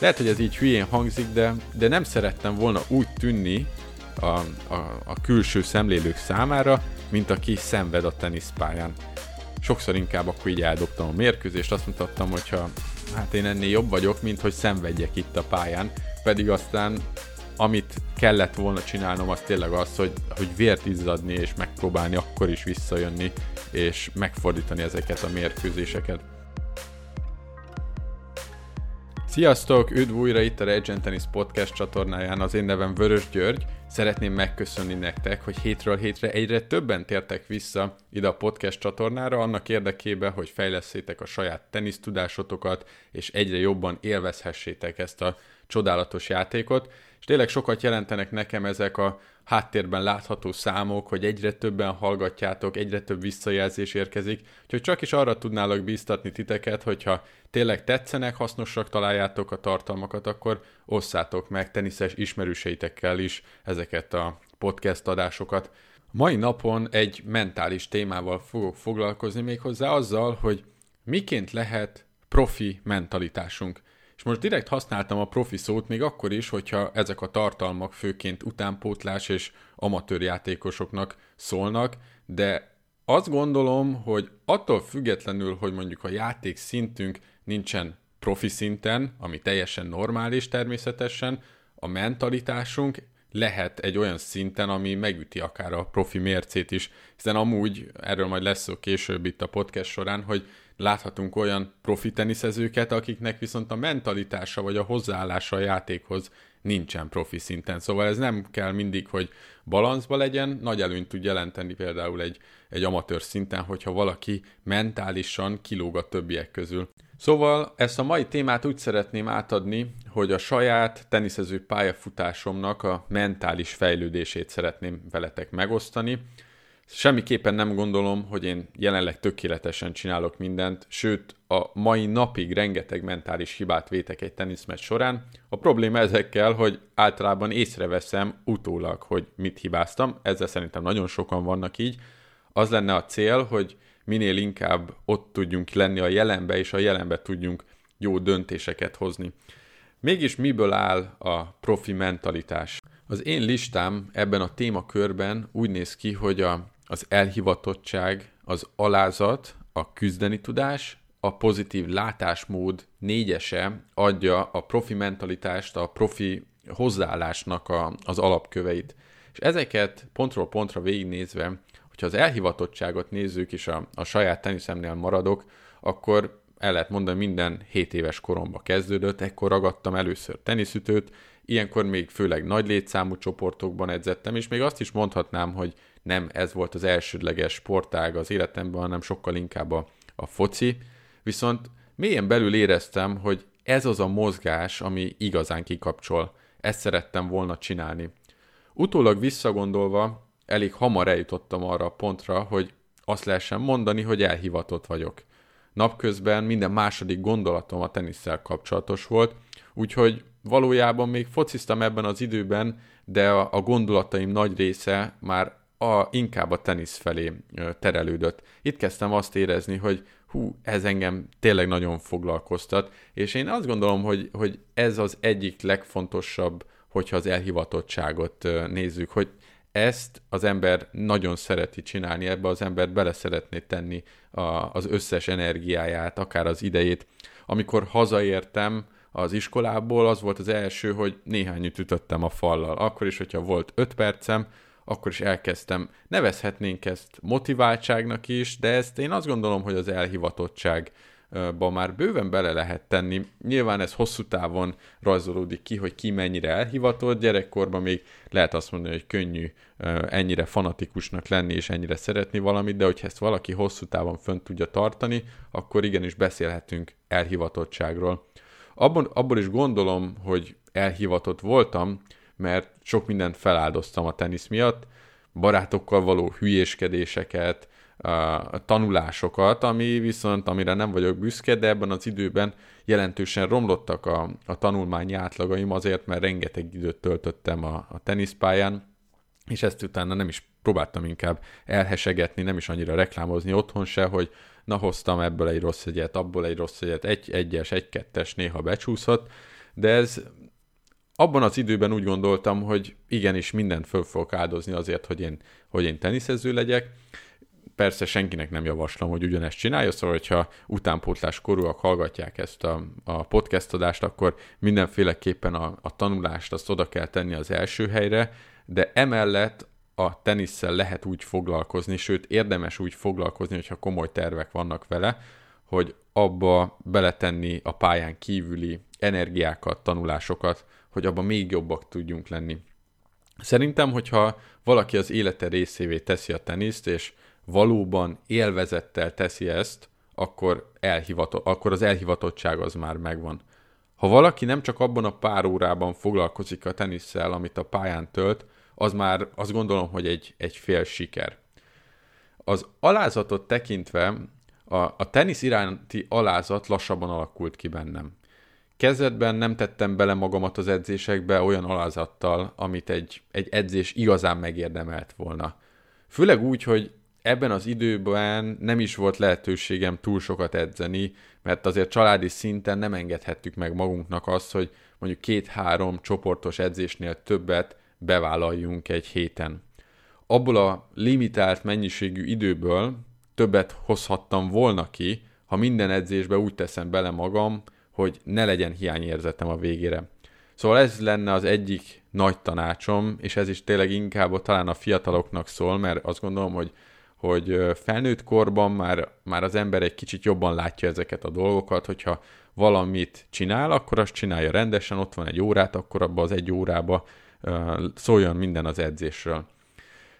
Lehet, hogy ez így hülyén hangzik, de, de nem szerettem volna úgy tűnni a, a, a külső szemlélők számára, mint aki szenved a teniszpályán. Sokszor inkább akkor így eldobtam a mérkőzést, azt mutattam, hogyha hát én ennél jobb vagyok, mint hogy szenvedjek itt a pályán, pedig aztán amit kellett volna csinálnom, az tényleg az, hogy, hogy vért izzadni, és megpróbálni akkor is visszajönni, és megfordítani ezeket a mérkőzéseket. Sziasztok! Üdv újra itt a Regent Tennis Podcast csatornáján, az én nevem Vörös György. Szeretném megköszönni nektek, hogy hétről hétre egyre többen tértek vissza ide a podcast csatornára, annak érdekében, hogy fejleszétek a saját tenisztudásotokat, és egyre jobban élvezhessétek ezt a csodálatos játékot. Tényleg sokat jelentenek nekem ezek a háttérben látható számok, hogy egyre többen hallgatjátok, egyre több visszajelzés érkezik, úgyhogy csak is arra tudnálok bíztatni titeket, hogyha tényleg tetszenek, hasznosak találjátok a tartalmakat, akkor osszátok meg teniszes ismerőseitekkel is ezeket a podcast adásokat. Mai napon egy mentális témával fogok foglalkozni méghozzá azzal, hogy miként lehet profi mentalitásunk. És most direkt használtam a profi szót még akkor is, hogyha ezek a tartalmak főként utánpótlás és amatőr játékosoknak szólnak, de azt gondolom, hogy attól függetlenül, hogy mondjuk a játék szintünk nincsen profi szinten, ami teljesen normális természetesen, a mentalitásunk lehet egy olyan szinten, ami megüti akár a profi mércét is, hiszen amúgy, erről majd lesz szó később itt a podcast során, hogy láthatunk olyan profi teniszezőket, akiknek viszont a mentalitása vagy a hozzáállása a játékhoz nincsen profi szinten. Szóval ez nem kell mindig, hogy balanszba legyen, nagy előnyt tud jelenteni például egy, egy amatőr szinten, hogyha valaki mentálisan kilóg a többiek közül. Szóval ezt a mai témát úgy szeretném átadni, hogy a saját teniszező pályafutásomnak a mentális fejlődését szeretném veletek megosztani, Semmiképpen nem gondolom, hogy én jelenleg tökéletesen csinálok mindent, sőt, a mai napig rengeteg mentális hibát vétek egy teniszmeccs során. A probléma ezekkel, hogy általában észreveszem utólag, hogy mit hibáztam, ezzel szerintem nagyon sokan vannak így. Az lenne a cél, hogy minél inkább ott tudjunk lenni a jelenbe, és a jelenbe tudjunk jó döntéseket hozni. Mégis miből áll a profi mentalitás? Az én listám ebben a témakörben úgy néz ki, hogy a az elhivatottság, az alázat, a küzdeni tudás, a pozitív látásmód négyese adja a profi mentalitást, a profi hozzáállásnak a, az alapköveit. És ezeket pontról pontra végignézve, hogyha az elhivatottságot nézzük, és a, a saját teniszemnél maradok, akkor el lehet mondani, minden 7 éves koromba kezdődött, ekkor ragadtam először teniszütőt, ilyenkor még főleg nagy létszámú csoportokban edzettem, és még azt is mondhatnám, hogy nem ez volt az elsődleges sportág az életemben, hanem sokkal inkább a, a foci. Viszont mélyen belül éreztem, hogy ez az a mozgás, ami igazán kikapcsol. Ezt szerettem volna csinálni. Utólag visszagondolva, elég hamar eljutottam arra a pontra, hogy azt lehessen mondani, hogy elhivatott vagyok. Napközben minden második gondolatom a tenisszel kapcsolatos volt, úgyhogy valójában még fociztam ebben az időben, de a, a gondolataim nagy része már a, inkább a tenisz felé terelődött. Itt kezdtem azt érezni, hogy hú, ez engem tényleg nagyon foglalkoztat, és én azt gondolom, hogy, hogy ez az egyik legfontosabb, hogyha az elhivatottságot nézzük, hogy ezt az ember nagyon szereti csinálni, ebbe az ember bele szeretné tenni a, az összes energiáját, akár az idejét. Amikor hazaértem az iskolából, az volt az első, hogy néhány ütöttem a fallal. Akkor is, hogyha volt öt percem, akkor is elkezdtem. Nevezhetnénk ezt motiváltságnak is, de ezt én azt gondolom, hogy az elhivatottság ba már bőven bele lehet tenni. Nyilván ez hosszú távon rajzolódik ki, hogy ki mennyire elhivatott, gyerekkorban még lehet azt mondani, hogy könnyű ennyire fanatikusnak lenni és ennyire szeretni valamit, de hogyha ezt valaki hosszú távon fönt tudja tartani, akkor igenis beszélhetünk elhivatottságról. Abban, abból is gondolom, hogy elhivatott voltam, mert sok mindent feláldoztam a tenisz miatt, barátokkal való hülyéskedéseket, a tanulásokat, ami viszont, amire nem vagyok büszke, de ebben az időben jelentősen romlottak a, a tanulmányi átlagaim azért, mert rengeteg időt töltöttem a, a teniszpályán, és ezt utána nem is próbáltam inkább elhesegetni, nem is annyira reklámozni otthon se, hogy na hoztam ebből egy rossz egyet, abból egy rossz egyet, egy egyes, egy kettes néha becsúszott, de ez abban az időben úgy gondoltam, hogy igenis mindent föl fogok áldozni azért, hogy én, hogy én teniszező legyek. Persze senkinek nem javaslom, hogy ugyanezt csinálja, szóval, hogyha utánpótlás korúak hallgatják ezt a, a podcast adást, akkor mindenféleképpen a, a tanulást azt oda kell tenni az első helyre, de emellett a tenisszel lehet úgy foglalkozni, sőt érdemes úgy foglalkozni, hogyha komoly tervek vannak vele, hogy abba beletenni a pályán kívüli energiákat, tanulásokat, hogy abban még jobbak tudjunk lenni. Szerintem, hogyha valaki az élete részévé teszi a teniszt, és valóban élvezettel teszi ezt, akkor, elhivatott, akkor az elhivatottság az már megvan. Ha valaki nem csak abban a pár órában foglalkozik a tenisszel, amit a pályán tölt, az már azt gondolom, hogy egy, egy fél siker. Az alázatot tekintve a, a tenisz iránti alázat lassabban alakult ki bennem. Kezdetben nem tettem bele magamat az edzésekbe olyan alázattal, amit egy, egy edzés igazán megérdemelt volna. Főleg úgy, hogy ebben az időben nem is volt lehetőségem túl sokat edzeni, mert azért családi szinten nem engedhettük meg magunknak azt, hogy mondjuk két-három csoportos edzésnél többet bevállaljunk egy héten. Abból a limitált mennyiségű időből többet hozhattam volna ki, ha minden edzésbe úgy teszem bele magam, hogy ne legyen hiányérzetem a végére. Szóval ez lenne az egyik nagy tanácsom, és ez is tényleg inkább talán a fiataloknak szól, mert azt gondolom, hogy, hogy felnőtt korban már, már az ember egy kicsit jobban látja ezeket a dolgokat, hogyha valamit csinál, akkor azt csinálja rendesen, ott van egy órát, akkor abban az egy órába szóljon minden az edzésről.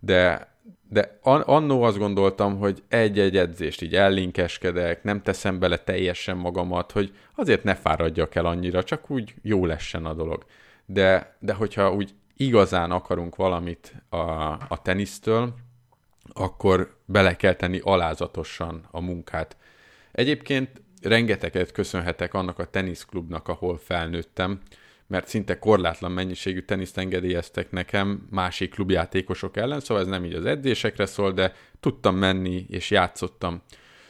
De, de annó azt gondoltam, hogy egy-egy edzést így ellinkeskedek, nem teszem bele teljesen magamat, hogy azért ne fáradjak el annyira, csak úgy jó lessen a dolog. De, de hogyha úgy igazán akarunk valamit a, a tenisztől, akkor bele kell tenni alázatosan a munkát. Egyébként rengeteget köszönhetek annak a teniszklubnak, ahol felnőttem, mert szinte korlátlan mennyiségű teniszt engedélyeztek nekem másik klubjátékosok ellen, szóval ez nem így az edzésekre szól, de tudtam menni és játszottam.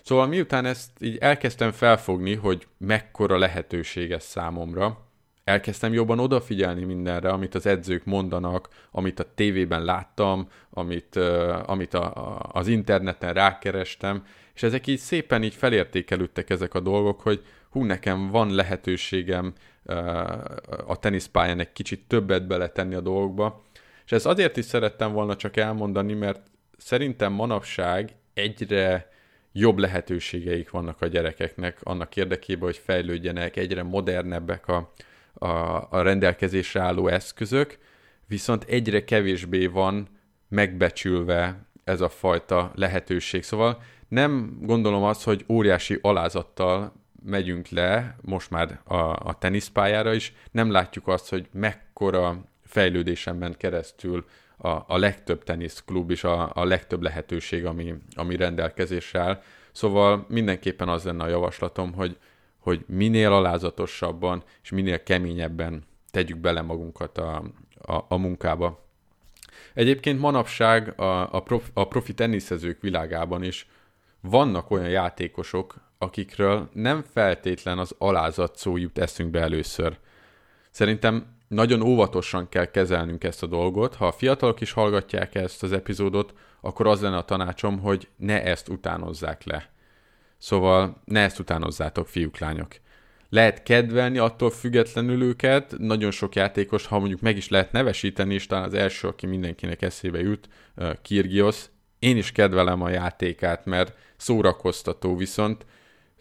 Szóval miután ezt így elkezdtem felfogni, hogy mekkora lehetőség ez számomra, elkezdtem jobban odafigyelni mindenre, amit az edzők mondanak, amit a tévében láttam, amit, uh, amit a, a, az interneten rákerestem, és ezek így szépen így felértékelődtek ezek a dolgok, hogy hú, nekem van lehetőségem a teniszpályán egy kicsit többet beletenni a dolgokba. És ezt azért is szerettem volna csak elmondani, mert szerintem manapság egyre jobb lehetőségeik vannak a gyerekeknek annak érdekében, hogy fejlődjenek, egyre modernebbek a, a, a rendelkezésre álló eszközök, viszont egyre kevésbé van megbecsülve ez a fajta lehetőség. Szóval nem gondolom azt, hogy óriási alázattal megyünk le most már a, a teniszpályára is, nem látjuk azt, hogy mekkora fejlődésen ment keresztül a, a legtöbb teniszklub és a, a legtöbb lehetőség, ami, ami rendelkezésre áll. Szóval mindenképpen az lenne a javaslatom, hogy, hogy minél alázatosabban és minél keményebben tegyük bele magunkat a, a, a munkába. Egyébként manapság a, a, profi, a profi teniszezők világában is vannak olyan játékosok, akikről nem feltétlen az alázat szó jut eszünkbe először. Szerintem nagyon óvatosan kell kezelnünk ezt a dolgot. Ha a fiatalok is hallgatják ezt az epizódot, akkor az lenne a tanácsom, hogy ne ezt utánozzák le. Szóval ne ezt utánozzátok, fiúk, lányok. Lehet kedvelni attól függetlenül őket, nagyon sok játékos, ha mondjuk meg is lehet nevesíteni, és talán az első, aki mindenkinek eszébe jut, Kirgios, én is kedvelem a játékát, mert szórakoztató, viszont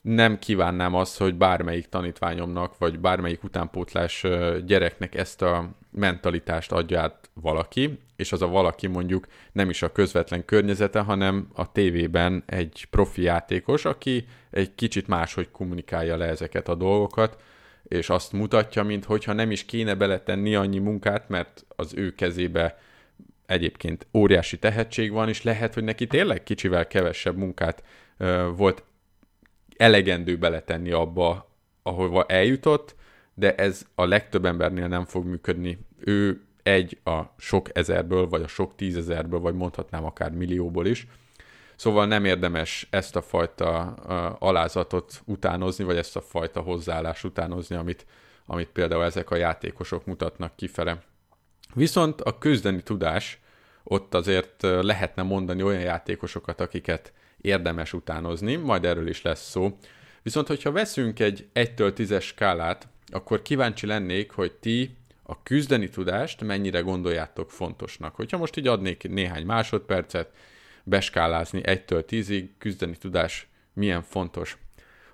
nem kívánnám azt, hogy bármelyik tanítványomnak, vagy bármelyik utánpótlás gyereknek ezt a mentalitást adja át valaki, és az a valaki mondjuk nem is a közvetlen környezete, hanem a tévében egy profi játékos, aki egy kicsit máshogy kommunikálja le ezeket a dolgokat, és azt mutatja, mint hogyha nem is kéne beletenni annyi munkát, mert az ő kezébe egyébként óriási tehetség van, és lehet, hogy neki tényleg kicsivel kevesebb munkát volt elegendő beletenni abba, ahova eljutott, de ez a legtöbb embernél nem fog működni. Ő egy a sok ezerből, vagy a sok tízezerből, vagy mondhatnám akár millióból is. Szóval nem érdemes ezt a fajta alázatot utánozni, vagy ezt a fajta hozzáállás utánozni, amit, amit például ezek a játékosok mutatnak kifele. Viszont a küzdeni tudás, ott azért lehetne mondani olyan játékosokat, akiket érdemes utánozni, majd erről is lesz szó. Viszont, hogyha veszünk egy 1-től 10-es skálát, akkor kíváncsi lennék, hogy ti a küzdeni tudást mennyire gondoljátok fontosnak. Hogyha most így adnék néhány másodpercet, beskálázni 1-től 10-ig, küzdeni tudás milyen fontos.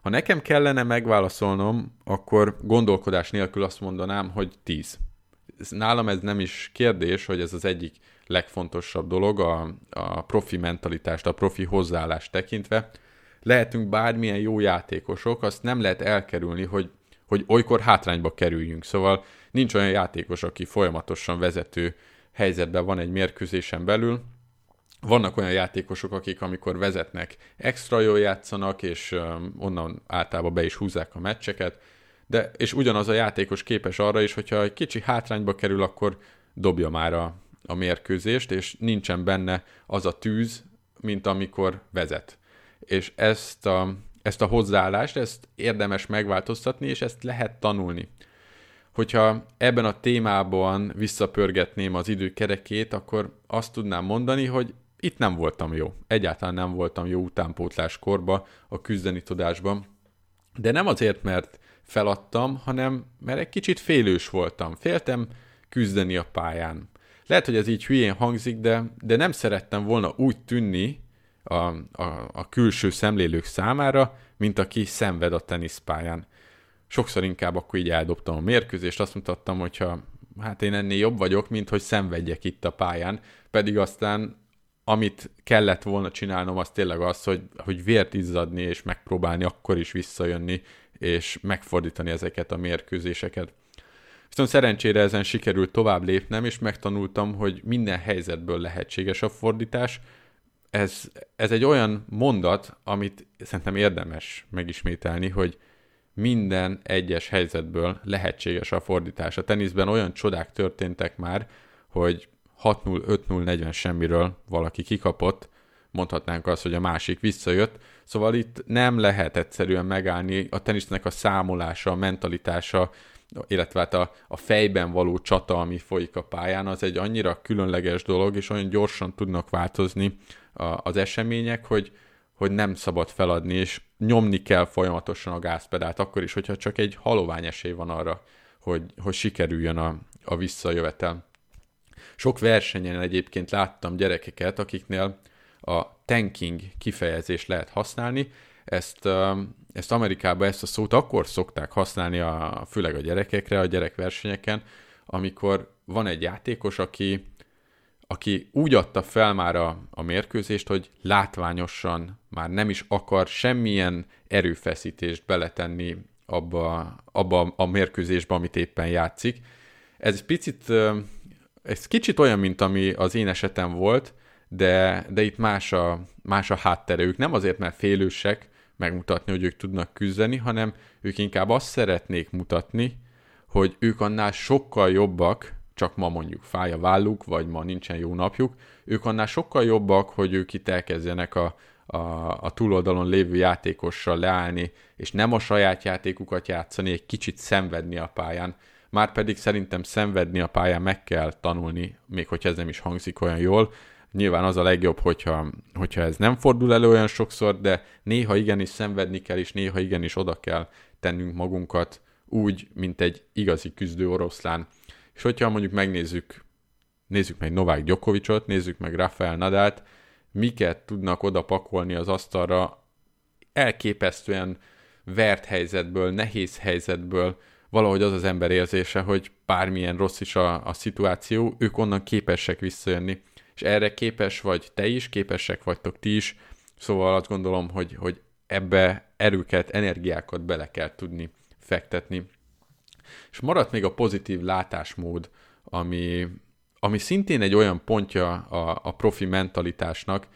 Ha nekem kellene megválaszolnom, akkor gondolkodás nélkül azt mondanám, hogy 10. Nálam ez nem is kérdés, hogy ez az egyik legfontosabb dolog a, a profi mentalitást, a profi hozzáállást tekintve. Lehetünk bármilyen jó játékosok, azt nem lehet elkerülni, hogy, hogy olykor hátrányba kerüljünk. Szóval nincs olyan játékos, aki folyamatosan vezető helyzetben van egy mérkőzésen belül, vannak olyan játékosok, akik amikor vezetnek, extra jól játszanak, és onnan általában be is húzzák a meccseket, de, és ugyanaz a játékos képes arra is, hogyha egy kicsi hátrányba kerül, akkor dobja már a, a mérkőzést, és nincsen benne az a tűz, mint amikor vezet. És ezt a, ezt a hozzáállást, ezt érdemes megváltoztatni, és ezt lehet tanulni. Hogyha ebben a témában visszapörgetném az idő kerekét, akkor azt tudnám mondani, hogy itt nem voltam jó. Egyáltalán nem voltam jó utánpótlás korba a küzdeni tudásban. De nem azért, mert feladtam, hanem mert egy kicsit félős voltam. Féltem küzdeni a pályán. Lehet, hogy ez így hülyén hangzik, de, de nem szerettem volna úgy tűnni a, a, a külső szemlélők számára, mint aki szenved a teniszpályán. Sokszor inkább akkor így eldobtam a mérkőzést, azt mutattam, hogyha hát én ennél jobb vagyok, mint hogy szenvedjek itt a pályán, pedig aztán amit kellett volna csinálnom, az tényleg az, hogy, hogy vért izzadni, és megpróbálni akkor is visszajönni, és megfordítani ezeket a mérkőzéseket. Viszont szerencsére ezen sikerült tovább lépnem, és megtanultam, hogy minden helyzetből lehetséges a fordítás. Ez, ez egy olyan mondat, amit szerintem érdemes megismételni, hogy minden egyes helyzetből lehetséges a fordítás. A teniszben olyan csodák történtek már, hogy 6-0, 5-0, 40 semmiről valaki kikapott, mondhatnánk azt, hogy a másik visszajött. Szóval itt nem lehet egyszerűen megállni a tenisznek a számolása, a mentalitása, illetve hát a, a fejben való csata, ami folyik a pályán, az egy annyira különleges dolog, és olyan gyorsan tudnak változni a, az események, hogy, hogy nem szabad feladni, és nyomni kell folyamatosan a gázpedált, akkor is, hogyha csak egy halovány esély van arra, hogy, hogy sikerüljön a, a visszajövetel. Sok versenyen egyébként láttam gyerekeket, akiknél a tanking kifejezést lehet használni. Ezt, ezt Amerikában ezt a szót akkor szokták használni, a, főleg a gyerekekre, a gyerekversenyeken, amikor van egy játékos, aki, aki úgy adta fel már a, a mérkőzést, hogy látványosan már nem is akar semmilyen erőfeszítést beletenni abba, abba a mérkőzésbe, amit éppen játszik. Ez picit ez kicsit olyan, mint ami az én esetem volt, de, de itt más a, más a háttere. Ők nem azért, mert félősek megmutatni, hogy ők tudnak küzdeni, hanem ők inkább azt szeretnék mutatni, hogy ők annál sokkal jobbak, csak ma mondjuk fáj a válluk, vagy ma nincsen jó napjuk, ők annál sokkal jobbak, hogy ők itt elkezdjenek a, a, a túloldalon lévő játékossal leállni, és nem a saját játékukat játszani, egy kicsit szenvedni a pályán, már pedig szerintem szenvedni a pályán meg kell tanulni, még hogyha ez nem is hangzik olyan jól. Nyilván az a legjobb, hogyha, hogyha ez nem fordul elő olyan sokszor, de néha igenis szenvedni kell, és néha igenis oda kell tennünk magunkat úgy, mint egy igazi küzdő oroszlán. És hogyha mondjuk megnézzük, nézzük meg Novák Gyokovicsot, nézzük meg Rafael Nadalt, miket tudnak oda pakolni az asztalra, elképesztően vert helyzetből, nehéz helyzetből, valahogy az az ember érzése, hogy bármilyen rossz is a, a szituáció, ők onnan képesek visszajönni. És erre képes vagy te is, képesek vagytok ti is, szóval azt gondolom, hogy, hogy ebbe erőket, energiákat bele kell tudni fektetni. És maradt még a pozitív látásmód, ami, ami szintén egy olyan pontja a, a profi mentalitásnak,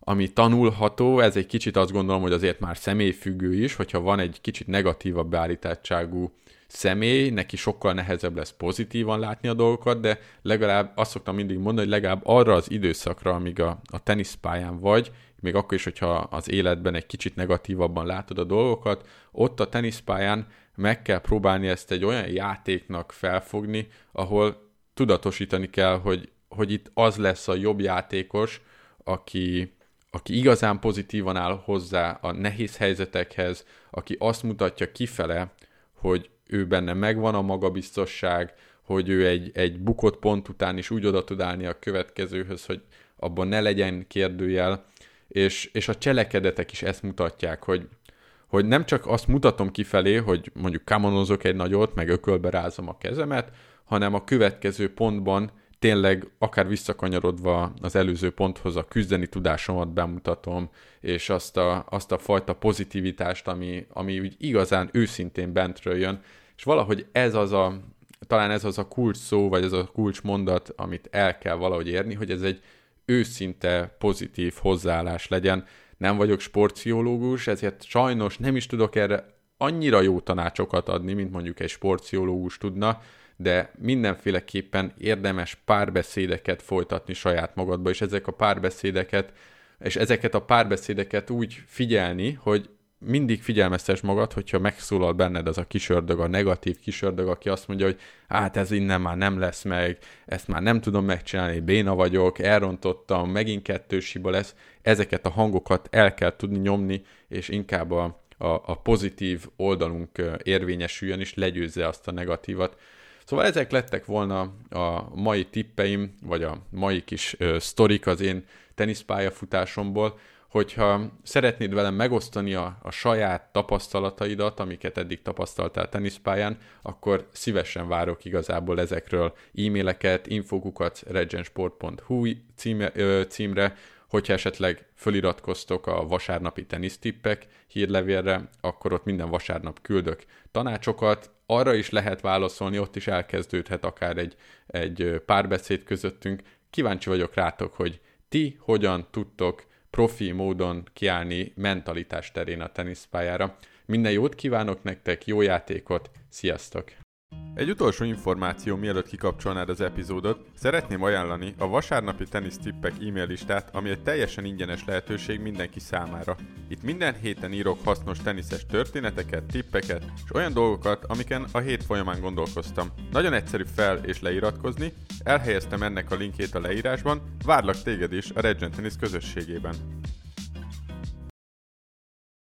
ami tanulható, ez egy kicsit azt gondolom, hogy azért már személyfüggő is, hogyha van egy kicsit negatívabb beállítottságú személy, neki sokkal nehezebb lesz pozitívan látni a dolgokat, de legalább azt szoktam mindig mondani, hogy legalább arra az időszakra, amíg a, a teniszpályán vagy, még akkor is, hogyha az életben egy kicsit negatívabban látod a dolgokat, ott a teniszpályán meg kell próbálni ezt egy olyan játéknak felfogni, ahol tudatosítani kell, hogy, hogy itt az lesz a jobb játékos, aki, aki igazán pozitívan áll hozzá a nehéz helyzetekhez, aki azt mutatja kifele, hogy ő benne megvan a magabiztosság, hogy ő egy, egy bukott pont után is úgy oda tud állni a következőhöz, hogy abban ne legyen kérdőjel, és, és a cselekedetek is ezt mutatják, hogy, hogy nem csak azt mutatom kifelé, hogy mondjuk kamonozok egy nagyot, meg ökölbe rázom a kezemet, hanem a következő pontban tényleg akár visszakanyarodva az előző ponthoz a küzdeni tudásomat bemutatom, és azt a, azt a fajta pozitivitást, ami, ami úgy igazán őszintén bentről jön, és valahogy ez az a, talán ez az a kulcs szó, vagy ez a kulcs mondat, amit el kell valahogy érni, hogy ez egy őszinte pozitív hozzáállás legyen. Nem vagyok sportpszichológus, ezért sajnos nem is tudok erre annyira jó tanácsokat adni, mint mondjuk egy sportpszichológus tudna, de mindenféleképpen érdemes párbeszédeket folytatni saját magadba, és ezek a párbeszédeket, és ezeket a párbeszédeket úgy figyelni, hogy mindig figyelmeztes magad, hogyha megszólal benned az a kisördög, a negatív kisördög, aki azt mondja, hogy hát ez innen már nem lesz meg, ezt már nem tudom megcsinálni, béna vagyok, elrontottam, megint kettős hiba lesz, ezeket a hangokat el kell tudni nyomni, és inkább a, a, a pozitív oldalunk érvényesüljön, és legyőzze azt a negatívat. Szóval ezek lettek volna a mai tippeim, vagy a mai kis ö, sztorik az én teniszpályafutásomból, hogyha szeretnéd velem megosztani a, a saját tapasztalataidat, amiket eddig tapasztaltál teniszpályán, akkor szívesen várok igazából ezekről e-maileket, infokukat regensport.hu címe, címre, hogyha esetleg föliratkoztok a vasárnapi tenisztippek hírlevélre, akkor ott minden vasárnap küldök tanácsokat, arra is lehet válaszolni, ott is elkezdődhet akár egy, egy párbeszéd közöttünk. Kíváncsi vagyok rátok, hogy ti hogyan tudtok profi módon kiállni mentalitás terén a teniszpályára. Minden jót kívánok nektek, jó játékot, sziasztok! Egy utolsó információ, mielőtt kikapcsolnád az epizódot, szeretném ajánlani a vasárnapi tenisztippek e-mail listát, ami egy teljesen ingyenes lehetőség mindenki számára. Itt minden héten írok hasznos teniszes történeteket, tippeket és olyan dolgokat, amiken a hét folyamán gondolkoztam. Nagyon egyszerű fel és leiratkozni, elhelyeztem ennek a linkjét a leírásban, várlak téged is a Regent Tennis közösségében.